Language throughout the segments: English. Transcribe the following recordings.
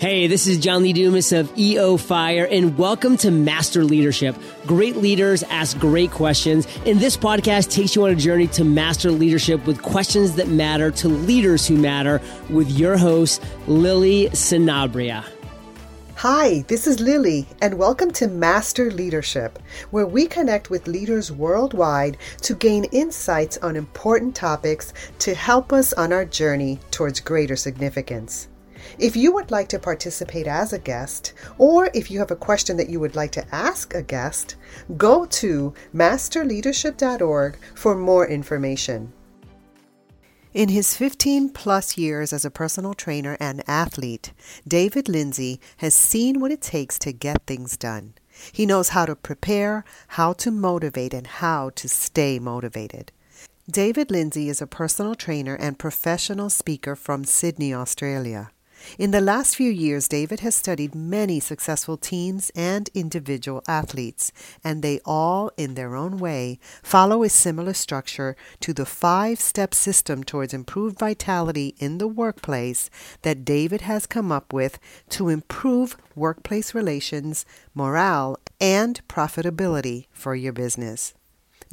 Hey, this is John Lee Dumas of EO Fire, and welcome to Master Leadership. Great leaders ask great questions, and this podcast takes you on a journey to master leadership with questions that matter to leaders who matter with your host, Lily Sinabria. Hi, this is Lily, and welcome to Master Leadership, where we connect with leaders worldwide to gain insights on important topics to help us on our journey towards greater significance. If you would like to participate as a guest, or if you have a question that you would like to ask a guest, go to masterleadership.org for more information. In his 15 plus years as a personal trainer and athlete, David Lindsay has seen what it takes to get things done. He knows how to prepare, how to motivate, and how to stay motivated. David Lindsay is a personal trainer and professional speaker from Sydney, Australia. In the last few years, David has studied many successful teams and individual athletes, and they all, in their own way, follow a similar structure to the five step system towards improved vitality in the workplace that David has come up with to improve workplace relations, morale, and profitability for your business.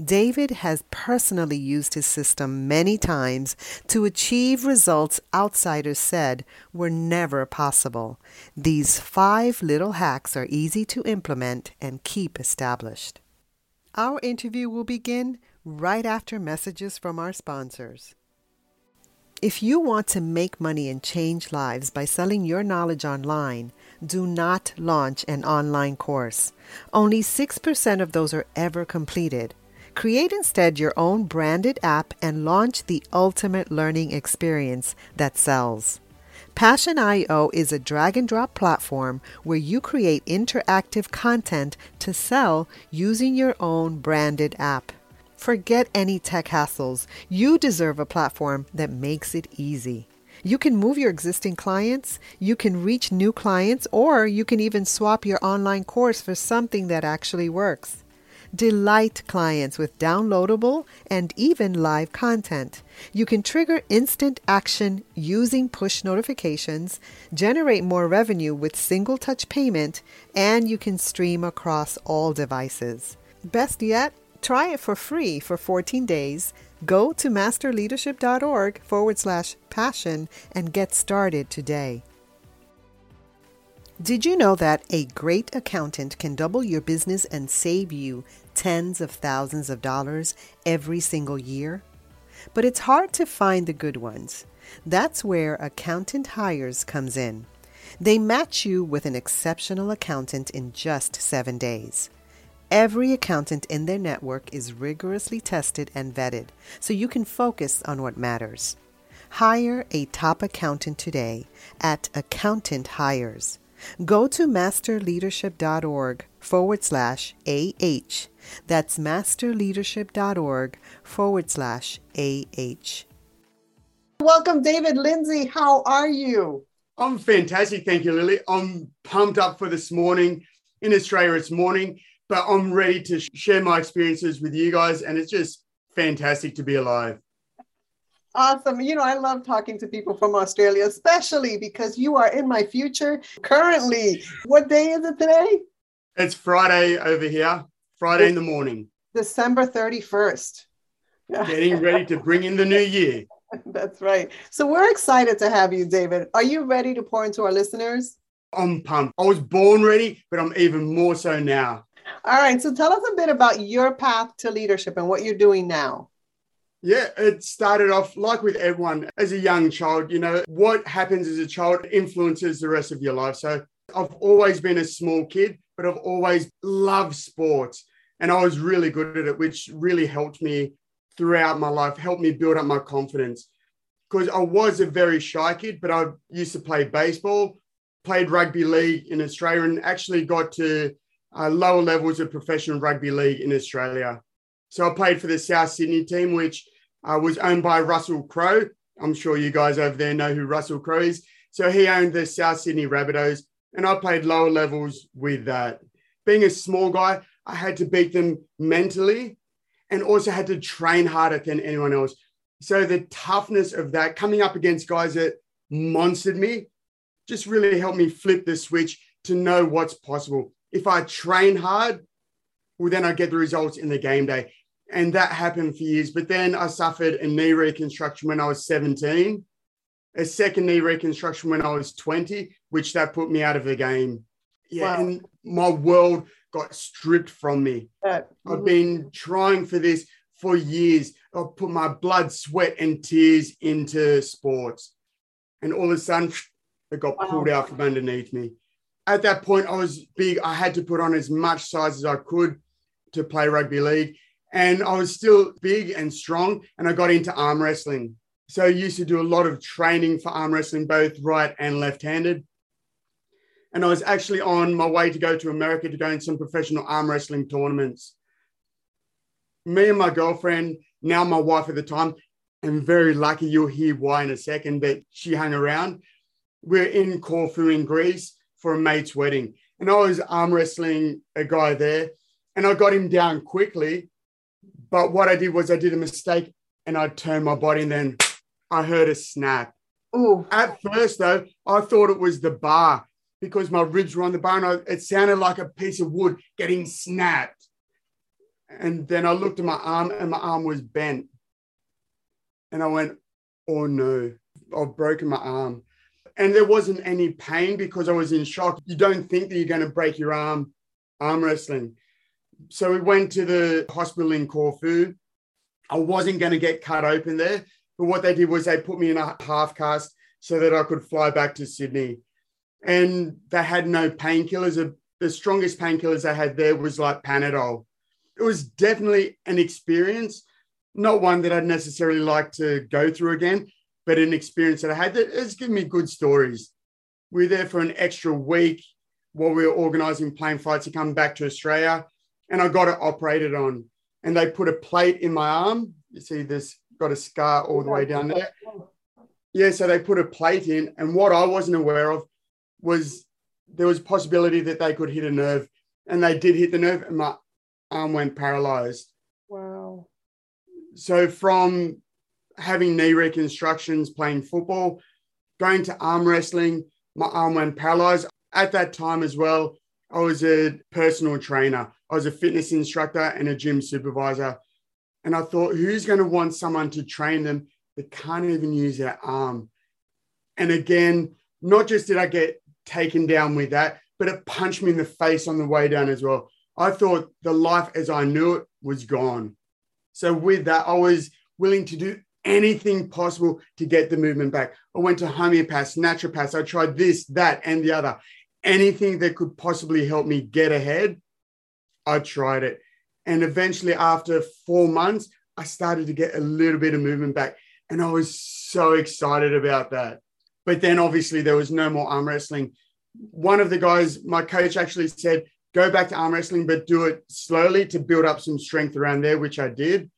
David has personally used his system many times to achieve results outsiders said were never possible. These five little hacks are easy to implement and keep established. Our interview will begin right after messages from our sponsors. If you want to make money and change lives by selling your knowledge online, do not launch an online course. Only 6% of those are ever completed. Create instead your own branded app and launch the ultimate learning experience that sells. Passion.io is a drag and drop platform where you create interactive content to sell using your own branded app. Forget any tech hassles. You deserve a platform that makes it easy. You can move your existing clients, you can reach new clients, or you can even swap your online course for something that actually works. Delight clients with downloadable and even live content. You can trigger instant action using push notifications, generate more revenue with single touch payment, and you can stream across all devices. Best yet, try it for free for 14 days. Go to masterleadership.org forward slash passion and get started today. Did you know that a great accountant can double your business and save you tens of thousands of dollars every single year? But it's hard to find the good ones. That's where Accountant Hires comes in. They match you with an exceptional accountant in just seven days. Every accountant in their network is rigorously tested and vetted, so you can focus on what matters. Hire a top accountant today at Accountant Hires. Go to masterleadership.org forward slash AH. That's masterleadership.org forward slash AH. Welcome, David Lindsay. How are you? I'm fantastic. Thank you, Lily. I'm pumped up for this morning. In Australia, it's morning, but I'm ready to share my experiences with you guys. And it's just fantastic to be alive. Awesome. You know, I love talking to people from Australia, especially because you are in my future currently. What day is it today? It's Friday over here, Friday in the morning. December 31st. Getting ready to bring in the new year. That's right. So we're excited to have you, David. Are you ready to pour into our listeners? I'm pumped. I was born ready, but I'm even more so now. All right. So tell us a bit about your path to leadership and what you're doing now. Yeah, it started off like with everyone as a young child. You know, what happens as a child influences the rest of your life. So I've always been a small kid, but I've always loved sports and I was really good at it, which really helped me throughout my life, helped me build up my confidence. Because I was a very shy kid, but I used to play baseball, played rugby league in Australia, and actually got to uh, lower levels of professional rugby league in Australia. So I played for the South Sydney team, which uh, was owned by Russell Crowe. I'm sure you guys over there know who Russell Crowe is. So he owned the South Sydney Rabbitohs, and I played lower levels with that. Being a small guy, I had to beat them mentally and also had to train harder than anyone else. So the toughness of that, coming up against guys that monstered me, just really helped me flip the switch to know what's possible. If I train hard, well, then I get the results in the game day. And that happened for years. But then I suffered a knee reconstruction when I was 17, a second knee reconstruction when I was 20, which that put me out of the game. Yeah. Wow. And my world got stripped from me. I've been trying for this for years. I've put my blood, sweat, and tears into sports. And all of a sudden, it got wow. pulled out from underneath me. At that point, I was big. I had to put on as much size as I could to play rugby league. And I was still big and strong. And I got into arm wrestling. So I used to do a lot of training for arm wrestling, both right and left handed. And I was actually on my way to go to America to go in some professional arm wrestling tournaments. Me and my girlfriend, now my wife at the time, I'm very lucky you'll hear why in a second, but she hung around. We're in Corfu in Greece for a mate's wedding. And I was arm wrestling a guy there and I got him down quickly. But what I did was I did a mistake and I turned my body and then I heard a snap. Ooh. At first, though, I thought it was the bar because my ribs were on the bar and I, it sounded like a piece of wood getting snapped. And then I looked at my arm and my arm was bent. And I went, oh no, I've broken my arm. And there wasn't any pain because I was in shock. You don't think that you're going to break your arm arm wrestling. So we went to the hospital in Corfu. I wasn't going to get cut open there. But what they did was they put me in a half cast so that I could fly back to Sydney and they had no painkillers. The strongest painkillers they had there was like Panadol. It was definitely an experience, not one that I'd necessarily like to go through again, but an experience that I had that has given me good stories. We were there for an extra week while we were organizing plane flights to come back to Australia, and I got it operated on. And they put a plate in my arm. You see, this got a scar all the way down there. Yeah, so they put a plate in, and what I wasn't aware of was there was possibility that they could hit a nerve, and they did hit the nerve, and my arm went paralyzed. Wow. So from having knee reconstructions, playing football, going to arm wrestling, my arm went paralyzed. At that time as well, I was a personal trainer. I was a fitness instructor and a gym supervisor. And I thought, who's going to want someone to train them that can't even use their arm? And again, not just did I get taken down with that, but it punched me in the face on the way down as well. I thought the life as I knew it was gone. So, with that, I was willing to do anything possible to get the movement back. I went to homeopaths, naturopaths. I tried this, that, and the other. Anything that could possibly help me get ahead, I tried it. And eventually, after four months, I started to get a little bit of movement back. And I was so excited about that. But then obviously there was no more arm wrestling. One of the guys, my coach actually said, go back to arm wrestling, but do it slowly to build up some strength around there, which I did.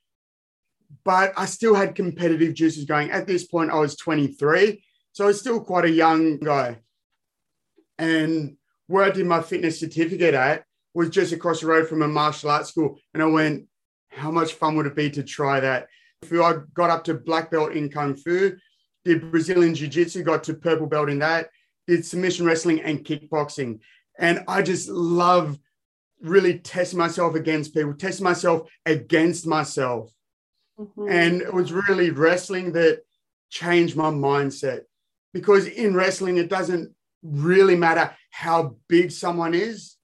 But I still had competitive juices going. At this point, I was 23. So I was still quite a young guy. And where I did my fitness certificate at was just across the road from a martial arts school. And I went, how much fun would it be to try that? I got up to black belt in Kung Fu, did Brazilian Jiu Jitsu, got to purple belt in that, did submission wrestling and kickboxing. And I just love really testing myself against people, testing myself against myself. Mm-hmm. And it was really wrestling that changed my mindset because in wrestling, it doesn't really matter how big someone is.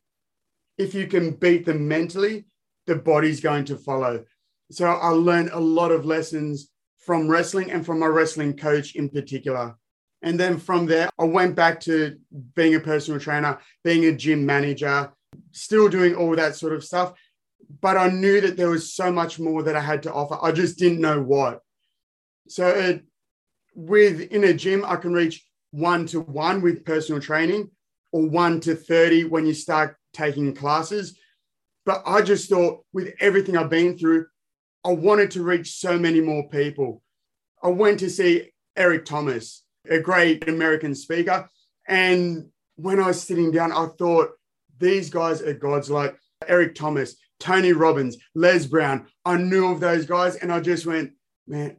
If you can beat them mentally, the body's going to follow. So I learned a lot of lessons from wrestling and from my wrestling coach in particular. And then from there, I went back to being a personal trainer, being a gym manager, still doing all that sort of stuff. But I knew that there was so much more that I had to offer. I just didn't know what. So, it, with in a gym, I can reach one to one with personal training or one to 30 when you start taking classes. But I just thought, with everything I've been through, I wanted to reach so many more people. I went to see Eric Thomas, a great American speaker. And when I was sitting down, I thought, these guys are gods like Eric Thomas, Tony Robbins, Les Brown. I knew of those guys and I just went, man,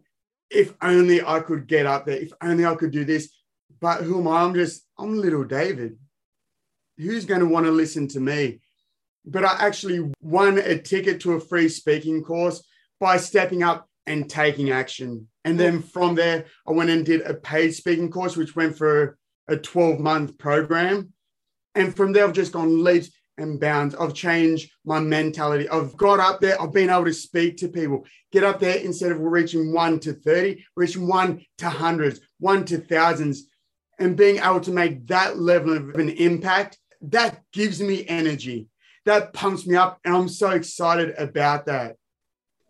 if only I could get up there, if only I could do this. But who am I? I'm just, I'm little David. Who's going to want to listen to me? But I actually won a ticket to a free speaking course by stepping up and taking action. And then from there, I went and did a paid speaking course, which went for a 12 month program. And from there, I've just gone leaps and bounds. I've changed my mentality. I've got up there. I've been able to speak to people. Get up there instead of reaching one to 30, reaching one to hundreds, one to thousands, and being able to make that level of an impact. That gives me energy. That pumps me up. And I'm so excited about that.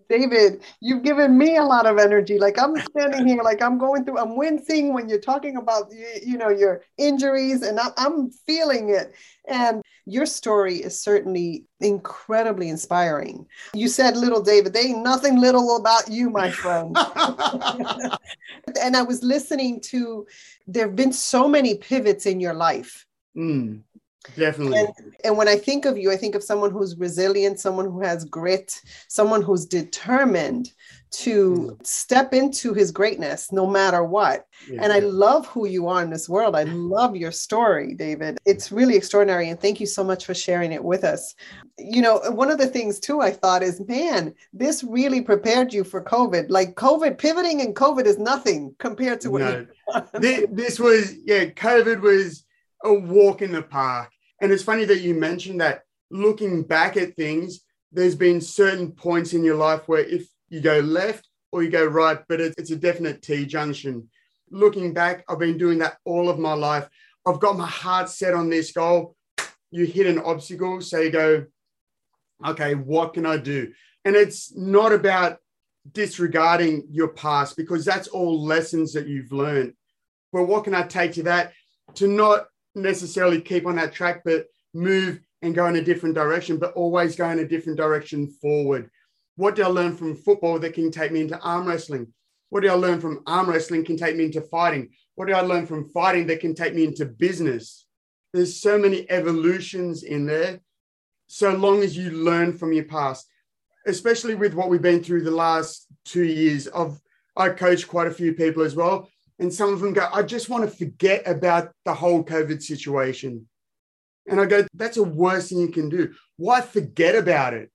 David, you've given me a lot of energy. Like I'm standing here, like I'm going through, I'm wincing when you're talking about, you, you know, your injuries, and I'm, I'm feeling it. And your story is certainly incredibly inspiring. You said, little David, they ain't nothing little about you, my friend. and I was listening to, there have been so many pivots in your life. Mm. Definitely. And, and, when I think of you, I think of someone who's resilient, someone who has grit, someone who's determined to mm. step into his greatness no matter what. Yeah. And I love who you are in this world. I love your story, David. It's really extraordinary. And thank you so much for sharing it with us. You know, one of the things too I thought is, man, this really prepared you for COVID. Like COVID, pivoting and COVID is nothing compared to what no. this, this was, yeah, COVID was a walk in the park and it's funny that you mentioned that looking back at things, there's been certain points in your life where if you go left or you go right, but it's a definite T junction. Looking back, I've been doing that all of my life. I've got my heart set on this goal. You hit an obstacle, so you go, okay, what can I do? And it's not about disregarding your past because that's all lessons that you've learned. But what can I take to that? To not necessarily keep on that track, but move and go in a different direction, but always go in a different direction forward. What did I learn from football that can take me into arm wrestling? What did I learn from arm wrestling can take me into fighting? What did I learn from fighting that can take me into business? There's so many evolutions in there. So long as you learn from your past, especially with what we've been through the last two years. I've I coach quite a few people as well. And some of them go, I just want to forget about the whole COVID situation. And I go, that's the worst thing you can do. Why forget about it?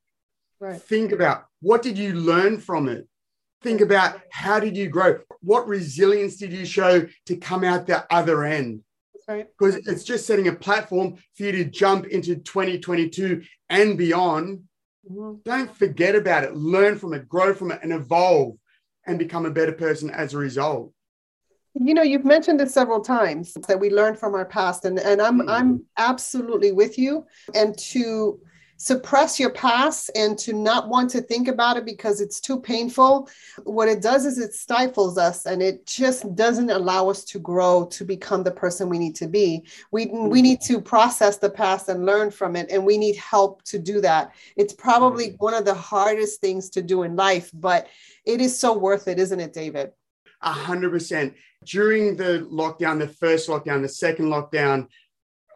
Right. Think about what did you learn from it? Think about how did you grow? What resilience did you show to come out the other end? Because right. it's just setting a platform for you to jump into 2022 and beyond. Mm-hmm. Don't forget about it. Learn from it, grow from it, and evolve and become a better person as a result you know you've mentioned this several times that we learn from our past and, and i'm mm-hmm. i'm absolutely with you and to suppress your past and to not want to think about it because it's too painful what it does is it stifles us and it just doesn't allow us to grow to become the person we need to be we we mm-hmm. need to process the past and learn from it and we need help to do that it's probably mm-hmm. one of the hardest things to do in life but it is so worth it isn't it david a hundred percent during the lockdown, the first lockdown, the second lockdown,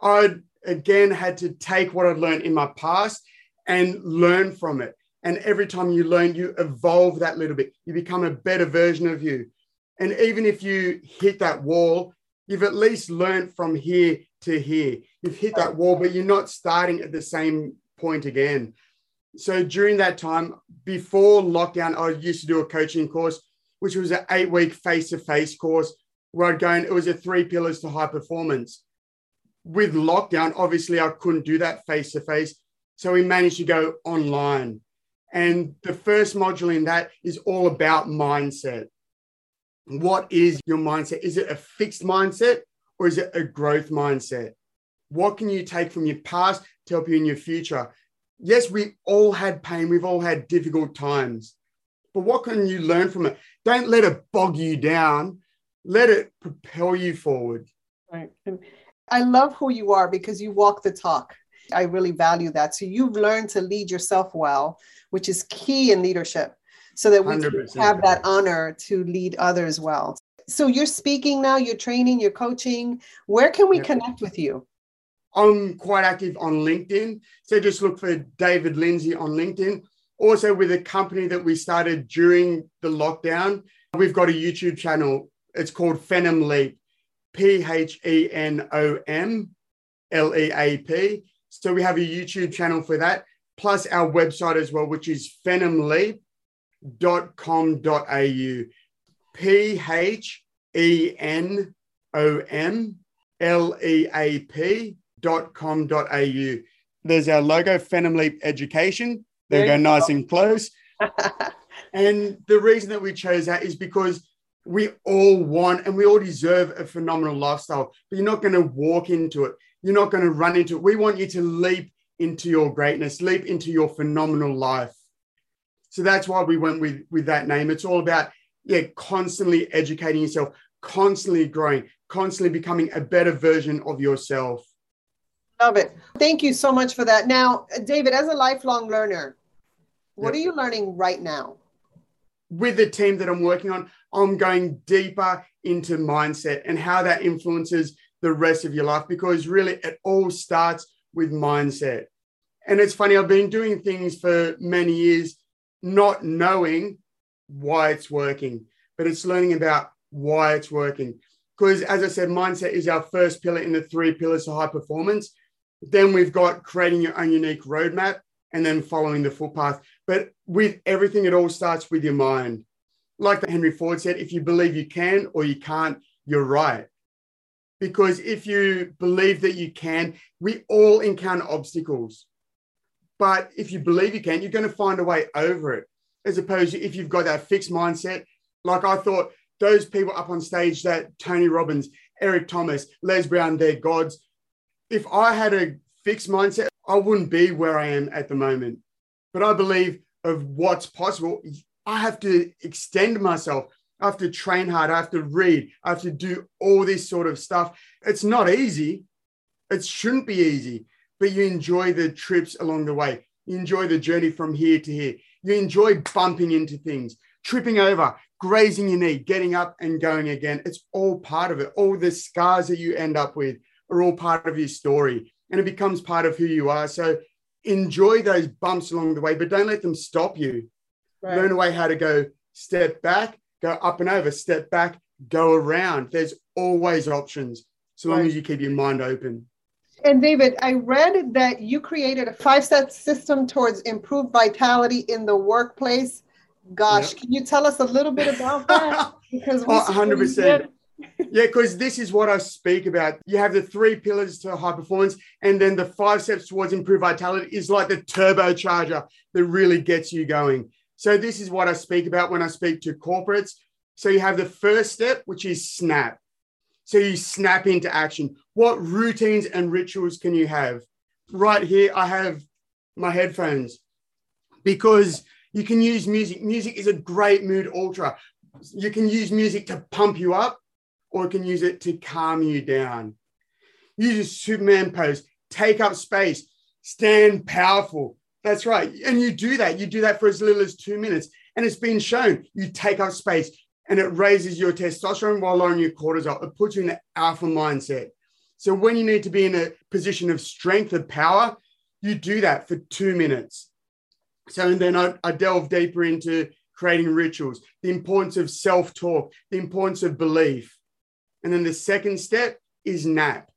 I again had to take what I'd learned in my past and learn from it. And every time you learn, you evolve that little bit. You become a better version of you. And even if you hit that wall, you've at least learned from here to here. You've hit that wall, but you're not starting at the same point again. So during that time, before lockdown, I used to do a coaching course which was an eight week face to face course where I'd go it was a three pillars to high performance. With lockdown, obviously, I couldn't do that face to face. So we managed to go online. And the first module in that is all about mindset. What is your mindset? Is it a fixed mindset or is it a growth mindset? What can you take from your past to help you in your future? Yes, we all had pain, we've all had difficult times, but what can you learn from it? Don't let it bog you down. Let it propel you forward. Right. I love who you are because you walk the talk. I really value that. So you've learned to lead yourself well, which is key in leadership, so that we have that honor to lead others well. So you're speaking now, you're training, you're coaching. Where can we yep. connect with you? I'm quite active on LinkedIn. So just look for David Lindsay on LinkedIn. Also, with a company that we started during the lockdown, we've got a YouTube channel. It's called Phenom Leap, P H E N O M L E A P. So we have a YouTube channel for that, plus our website as well, which is phenomleap.com.au. P H E N O M L E A P leap.com.au. There's our logo, Phenom Leap Education. There we go, nice and close. and the reason that we chose that is because we all want and we all deserve a phenomenal lifestyle, but you're not going to walk into it. You're not going to run into it. We want you to leap into your greatness, leap into your phenomenal life. So that's why we went with, with that name. It's all about, yeah, constantly educating yourself, constantly growing, constantly becoming a better version of yourself. Love it. Thank you so much for that. Now, David, as a lifelong learner, what yep. are you learning right now? With the team that I'm working on, I'm going deeper into mindset and how that influences the rest of your life because really it all starts with mindset. And it's funny, I've been doing things for many years, not knowing why it's working, but it's learning about why it's working. Because as I said, mindset is our first pillar in the three pillars of high performance. Then we've got creating your own unique roadmap and then following the footpath. But with everything, it all starts with your mind. Like Henry Ford said, if you believe you can or you can't, you're right. Because if you believe that you can, we all encounter obstacles. But if you believe you can, you're going to find a way over it. As opposed to if you've got that fixed mindset, like I thought, those people up on stage that Tony Robbins, Eric Thomas, Les Brown, they're gods if I had a fixed mindset, I wouldn't be where I am at the moment. But I believe of what's possible. I have to extend myself. I have to train hard. I have to read. I have to do all this sort of stuff. It's not easy. It shouldn't be easy, but you enjoy the trips along the way. You enjoy the journey from here to here. You enjoy bumping into things, tripping over, grazing your knee, getting up and going again. It's all part of it. All the scars that you end up with, are all part of your story and it becomes part of who you are. So enjoy those bumps along the way, but don't let them stop you. Right. Learn a way how to go step back, go up and over, step back, go around. There's always options so long right. as you keep your mind open. And David, I read that you created a five step system towards improved vitality in the workplace. Gosh, yep. can you tell us a little bit about that? Because oh, we oh, 100% yeah, because this is what I speak about. You have the three pillars to high performance, and then the five steps towards improved vitality is like the turbocharger that really gets you going. So, this is what I speak about when I speak to corporates. So, you have the first step, which is snap. So, you snap into action. What routines and rituals can you have? Right here, I have my headphones because you can use music. Music is a great mood ultra. You can use music to pump you up or can use it to calm you down. Use a Superman pose, take up space, stand powerful. That's right. And you do that. You do that for as little as two minutes. And it's been shown you take up space and it raises your testosterone while lowering your cortisol. It puts you in the alpha mindset. So when you need to be in a position of strength of power, you do that for two minutes. So and then I, I delve deeper into creating rituals, the importance of self talk, the importance of belief. And then the second step is nap.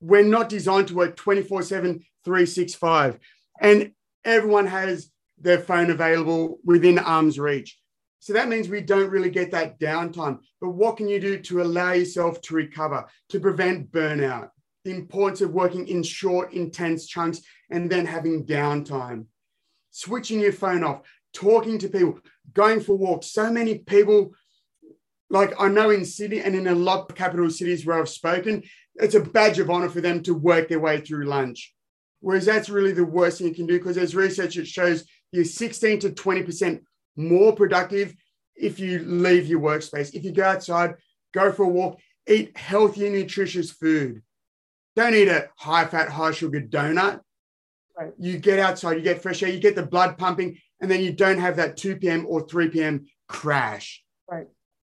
We're not designed to work 24 7, 365. And everyone has their phone available within arm's reach. So that means we don't really get that downtime. But what can you do to allow yourself to recover, to prevent burnout? The importance of working in short, intense chunks and then having downtime. Switching your phone off, talking to people, going for walks. So many people like I know in Sydney and in a lot of capital cities where I've spoken, it's a badge of honor for them to work their way through lunch. Whereas that's really the worst thing you can do because there's research that shows you're 16 to 20% more productive if you leave your workspace. If you go outside, go for a walk, eat healthy, nutritious food. Don't eat a high fat, high sugar donut. Right. You get outside, you get fresh air, you get the blood pumping, and then you don't have that 2 p.m. or 3 p.m. crash.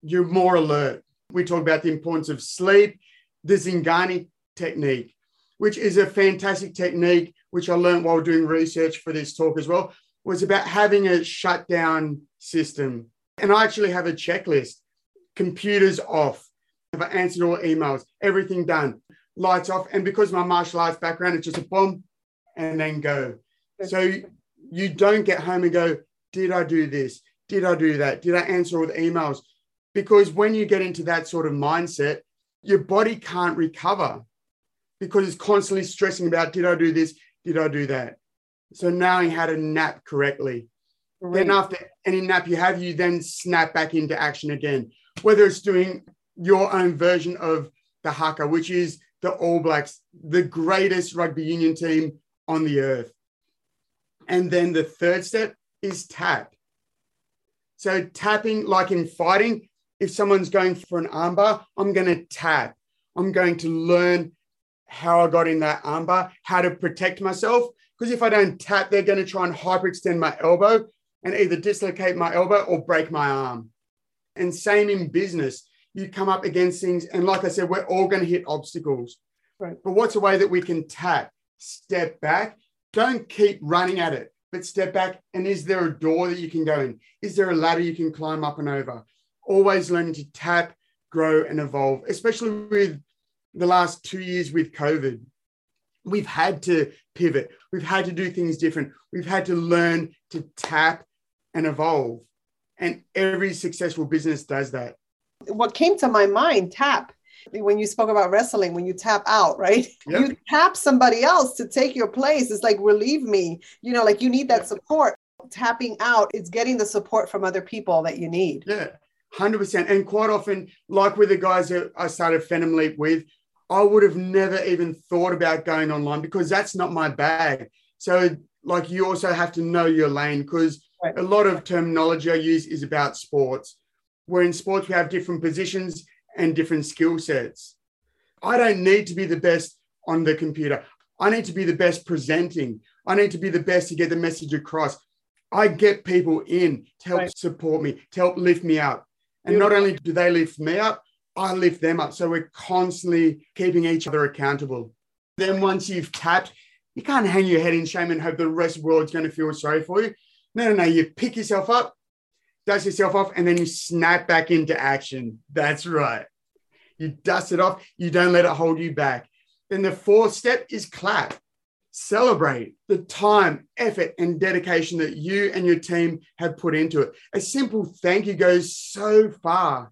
You're more alert. We talk about the importance of sleep, the Zingani technique, which is a fantastic technique, which I learned while doing research for this talk as well, was about having a shutdown system. And I actually have a checklist computers off. I've answered all emails, everything done, lights off. And because my martial arts background, it's just a bomb and then go. So you don't get home and go, Did I do this? Did I do that? Did I answer all the emails? Because when you get into that sort of mindset, your body can't recover because it's constantly stressing about did I do this? Did I do that? So knowing how to nap correctly. Right. Then after any nap you have, you then snap back into action again. Whether it's doing your own version of the haka, which is the All Blacks, the greatest rugby union team on the earth. And then the third step is tap. So tapping, like in fighting, if someone's going for an armbar, I'm going to tap. I'm going to learn how I got in that armbar, how to protect myself. Because if I don't tap, they're going to try and hyperextend my elbow and either dislocate my elbow or break my arm. And same in business, you come up against things. And like I said, we're all going to hit obstacles. Right. But what's a way that we can tap, step back? Don't keep running at it, but step back. And is there a door that you can go in? Is there a ladder you can climb up and over? Always learning to tap, grow, and evolve, especially with the last two years with COVID. We've had to pivot. We've had to do things different. We've had to learn to tap and evolve. And every successful business does that. What came to my mind, tap. When you spoke about wrestling, when you tap out, right? Yep. You tap somebody else to take your place. It's like, relieve me. You know, like you need that support. Tapping out is getting the support from other people that you need. Yeah, 100%. And quite often, like with the guys that I started Phenom Leap with, I would have never even thought about going online because that's not my bag. So, like, you also have to know your lane because right. a lot of terminology I use is about sports. Where in sports, we have different positions and different skill sets. I don't need to be the best on the computer. I need to be the best presenting. I need to be the best to get the message across. I get people in to help right. support me, to help lift me up. And not only do they lift me up, I lift them up. So we're constantly keeping each other accountable. Then once you've tapped, you can't hang your head in shame and hope the rest of the world's going to feel sorry for you. No, no, no. You pick yourself up, dust yourself off, and then you snap back into action. That's right. You dust it off. You don't let it hold you back. Then the fourth step is clap. Celebrate the time, effort, and dedication that you and your team have put into it. A simple thank you goes so far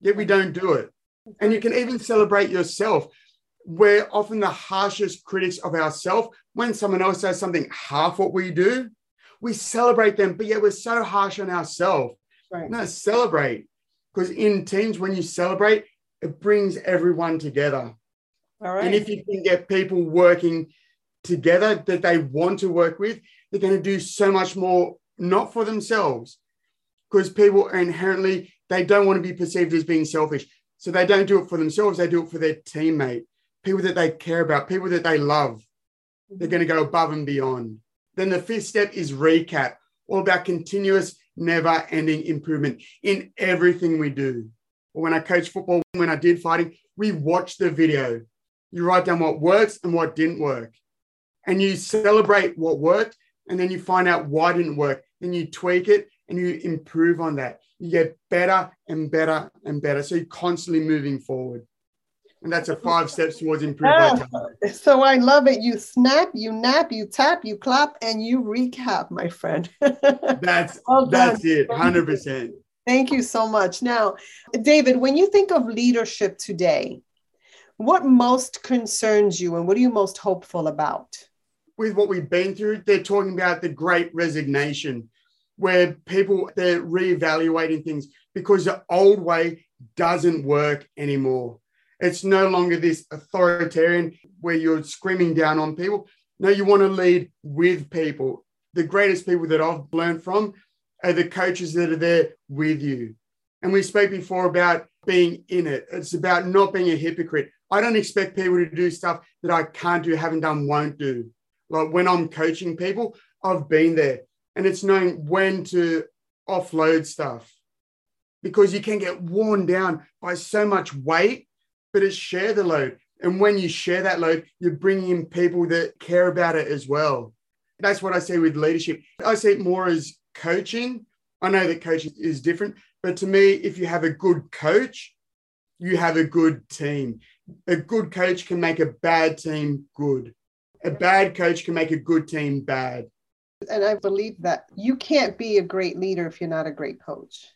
yet we don't do it. And you can even celebrate yourself. We're often the harshest critics of ourselves. When someone else does something half what we do, we celebrate them, but yet we're so harsh on ourselves. Right. No, celebrate. Because in teams, when you celebrate, it brings everyone together. All right. And if you can get people working together that they want to work with, they're going to do so much more, not for themselves, because people are inherently they don't want to be perceived as being selfish. So they don't do it for themselves, they do it for their teammate, people that they care about, people that they love. They're going to go above and beyond. Then the fifth step is recap, all about continuous, never ending improvement in everything we do. When I coach football, when I did fighting, we watch the video. You write down what works and what didn't work. And you celebrate what worked, and then you find out why didn't work. Then you tweak it and you improve on that you get better and better and better. So you're constantly moving forward. And that's a five steps towards improved yeah. So I love it. You snap, you nap, you tap, you clap, and you recap, my friend. that's well that's it, 100%. Thank you so much. Now, David, when you think of leadership today, what most concerns you and what are you most hopeful about? With what we've been through, they're talking about the great resignation where people they're reevaluating things because the old way doesn't work anymore. It's no longer this authoritarian where you're screaming down on people. No, you want to lead with people. The greatest people that I've learned from are the coaches that are there with you. And we spoke before about being in it. It's about not being a hypocrite. I don't expect people to do stuff that I can't do, haven't done, won't do. Like when I'm coaching people, I've been there and it's knowing when to offload stuff. because you can get worn down by so much weight, but it's share the load. And when you share that load, you're bringing in people that care about it as well. That's what I see with leadership. I see it more as coaching. I know that coaching is different, but to me, if you have a good coach, you have a good team. A good coach can make a bad team good. A bad coach can make a good team bad. And I believe that you can't be a great leader if you're not a great coach.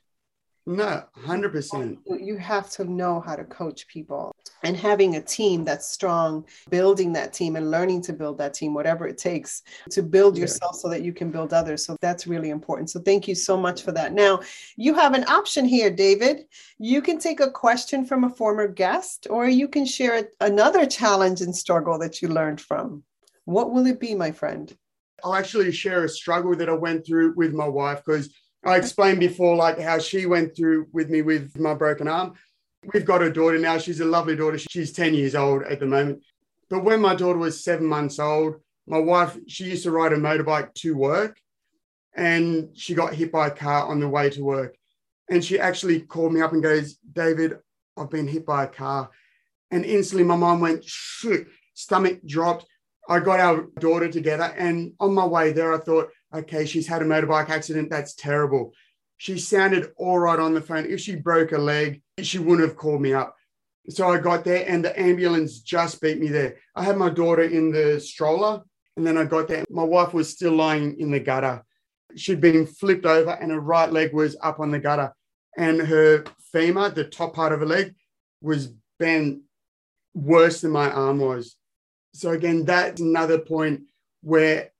No, 100%. You have to know how to coach people and having a team that's strong, building that team and learning to build that team, whatever it takes to build yourself so that you can build others. So that's really important. So thank you so much for that. Now, you have an option here, David. You can take a question from a former guest, or you can share another challenge and struggle that you learned from. What will it be, my friend? I'll actually share a struggle that I went through with my wife because I explained before, like how she went through with me with my broken arm. We've got a daughter now. She's a lovely daughter. She's 10 years old at the moment. But when my daughter was seven months old, my wife, she used to ride a motorbike to work and she got hit by a car on the way to work. And she actually called me up and goes, David, I've been hit by a car. And instantly my mind went, shit, stomach dropped. I got our daughter together. And on my way there, I thought, okay, she's had a motorbike accident. That's terrible. She sounded all right on the phone. If she broke a leg, she wouldn't have called me up. So I got there and the ambulance just beat me there. I had my daughter in the stroller and then I got there. My wife was still lying in the gutter. She'd been flipped over and her right leg was up on the gutter. And her femur, the top part of her leg, was bent worse than my arm was. So again, that's another point where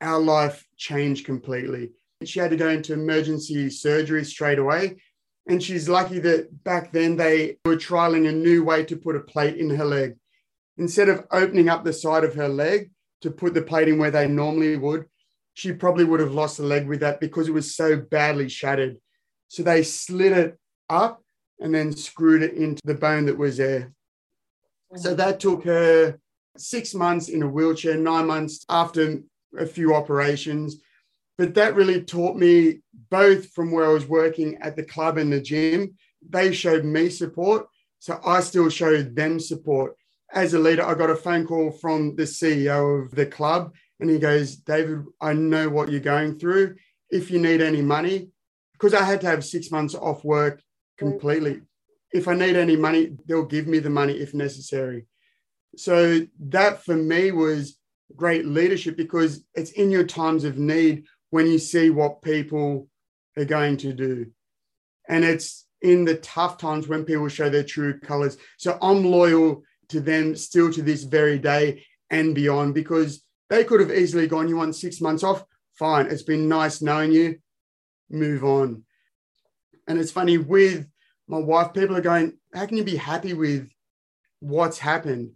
our life changed completely. She had to go into emergency surgery straight away. And she's lucky that back then they were trialing a new way to put a plate in her leg. Instead of opening up the side of her leg to put the plate in where they normally would, she probably would have lost a leg with that because it was so badly shattered. So they slid it up and then screwed it into the bone that was there. So that took her six months in a wheelchair, nine months after a few operations. But that really taught me both from where I was working at the club and the gym. They showed me support. So I still showed them support. As a leader, I got a phone call from the CEO of the club, and he goes, David, I know what you're going through. If you need any money, because I had to have six months off work completely. If I need any money, they'll give me the money if necessary. So that for me was great leadership because it's in your times of need when you see what people are going to do. And it's in the tough times when people show their true colors. So I'm loyal to them still to this very day and beyond because they could have easily gone, You want six months off? Fine. It's been nice knowing you. Move on. And it's funny with my wife, people are going, How can you be happy with what's happened?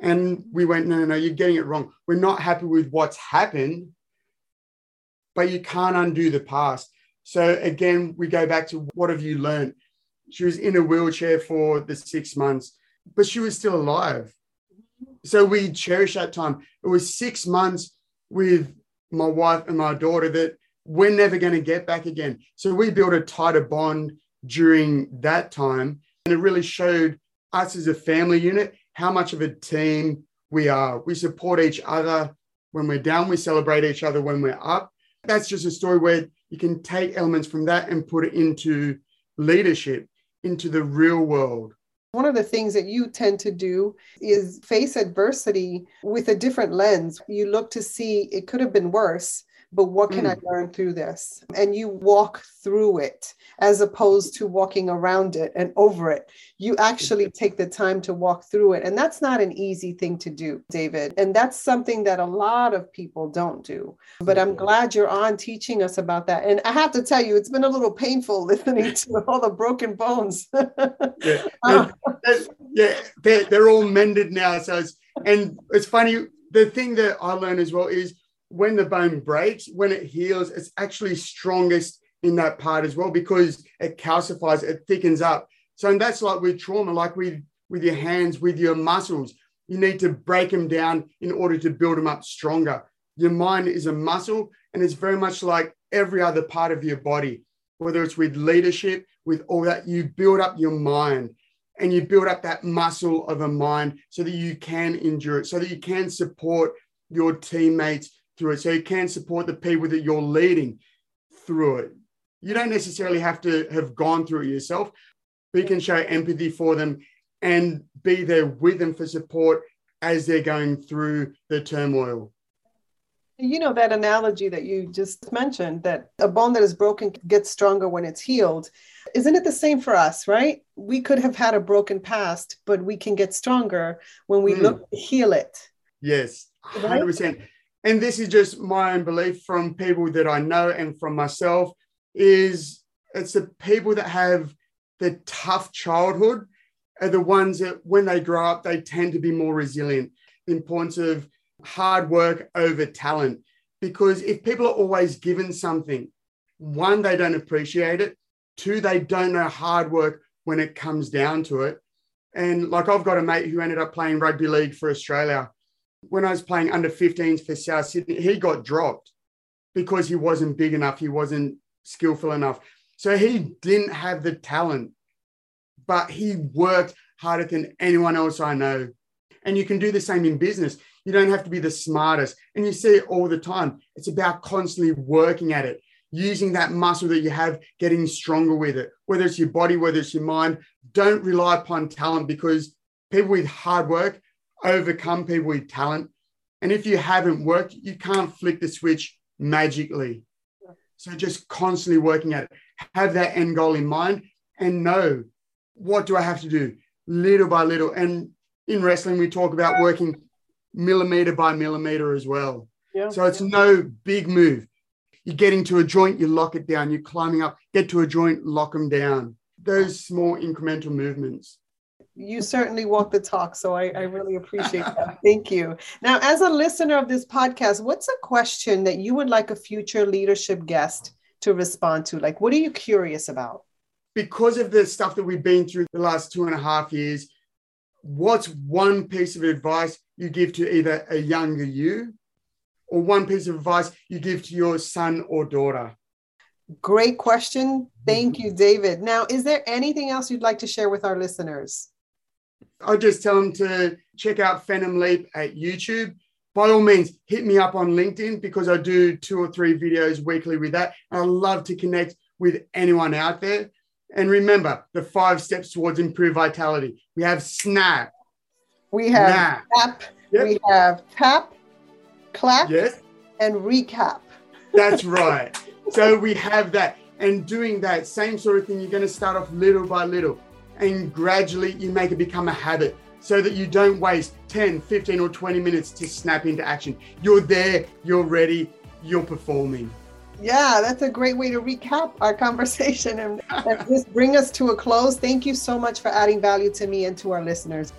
And we went, no, no, no, you're getting it wrong. We're not happy with what's happened, but you can't undo the past. So again, we go back to what have you learned? She was in a wheelchair for the six months, but she was still alive. So we cherish that time. It was six months with my wife and my daughter that we're never going to get back again. So we built a tighter bond during that time. And it really showed us as a family unit how much of a team we are. We support each other when we're down, we celebrate each other when we're up. That's just a story where you can take elements from that and put it into leadership, into the real world. One of the things that you tend to do is face adversity with a different lens. You look to see it could have been worse, but what can mm. I learn through this? And you walk through it as opposed to walking around it and over it. You actually take the time to walk through it. And that's not an easy thing to do, David. And that's something that a lot of people don't do. But I'm glad you're on teaching us about that. And I have to tell you, it's been a little painful listening to all the broken bones. yeah, yeah they're, they're all mended now. So it's, and it's funny, the thing that I learned as well is when the bone breaks, when it heals, it's actually strongest in that part as well because it calcifies, it thickens up. So and that's like with trauma, like with with your hands, with your muscles. You need to break them down in order to build them up stronger. Your mind is a muscle, and it's very much like every other part of your body. whether it's with leadership, with all that, you build up your mind and you build up that muscle of a mind so that you can endure it, so that you can support your teammates through it, so you can support the people that you're leading through it. You don't necessarily have to have gone through it yourself, but you can show empathy for them and be there with them for support as they're going through the turmoil. You know, that analogy that you just mentioned that a bone that is broken gets stronger when it's healed. Isn't it the same for us, right? We could have had a broken past, but we can get stronger when we mm. look to heal it. Yes, 100%. Right? And this is just my own belief from people that I know and from myself is it's the people that have the tough childhood are the ones that when they grow up, they tend to be more resilient. The importance of hard work over talent. Because if people are always given something, one, they don't appreciate it. Two, they don't know hard work when it comes down to it. And like I've got a mate who ended up playing rugby league for Australia. When I was playing under 15s for South Sydney, he got dropped because he wasn't big enough. He wasn't skillful enough. So he didn't have the talent, but he worked harder than anyone else I know. And you can do the same in business. You don't have to be the smartest. And you see it all the time. It's about constantly working at it, using that muscle that you have, getting stronger with it, whether it's your body, whether it's your mind. Don't rely upon talent because people with hard work overcome people with talent. And if you haven't worked, you can't flick the switch magically. So just constantly working at it. Have that end goal in mind and know what do I have to do little by little. And in wrestling, we talk about working millimeter by millimeter as well. Yeah. So it's no big move. You're getting to a joint, you lock it down. You're climbing up, get to a joint, lock them down. Those small incremental movements. You certainly walk the talk. So I, I really appreciate that. Thank you. Now, as a listener of this podcast, what's a question that you would like a future leadership guest to respond to? Like, what are you curious about? Because of the stuff that we've been through the last two and a half years, what's one piece of advice you give to either a younger you or one piece of advice you give to your son or daughter? Great question. Thank mm-hmm. you, David. Now, is there anything else you'd like to share with our listeners? I just tell them to check out Phantom Leap at YouTube. By all means, hit me up on LinkedIn because I do two or three videos weekly with that. I love to connect with anyone out there. And remember the five steps towards improved vitality. We have SNAP. We have tap. Yep. We have tap, clap, yes. and recap. That's right. so we have that. And doing that same sort of thing, you're going to start off little by little. And gradually you make it become a habit so that you don't waste 10, 15, or 20 minutes to snap into action. You're there, you're ready, you're performing. Yeah, that's a great way to recap our conversation and, and just bring us to a close. Thank you so much for adding value to me and to our listeners.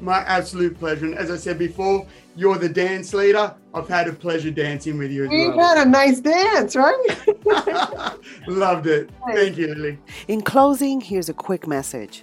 My absolute pleasure. And as I said before, you're the dance leader. I've had a pleasure dancing with you as We've well. had a nice dance, right? Loved it. Thank you, Lily. In closing, here's a quick message.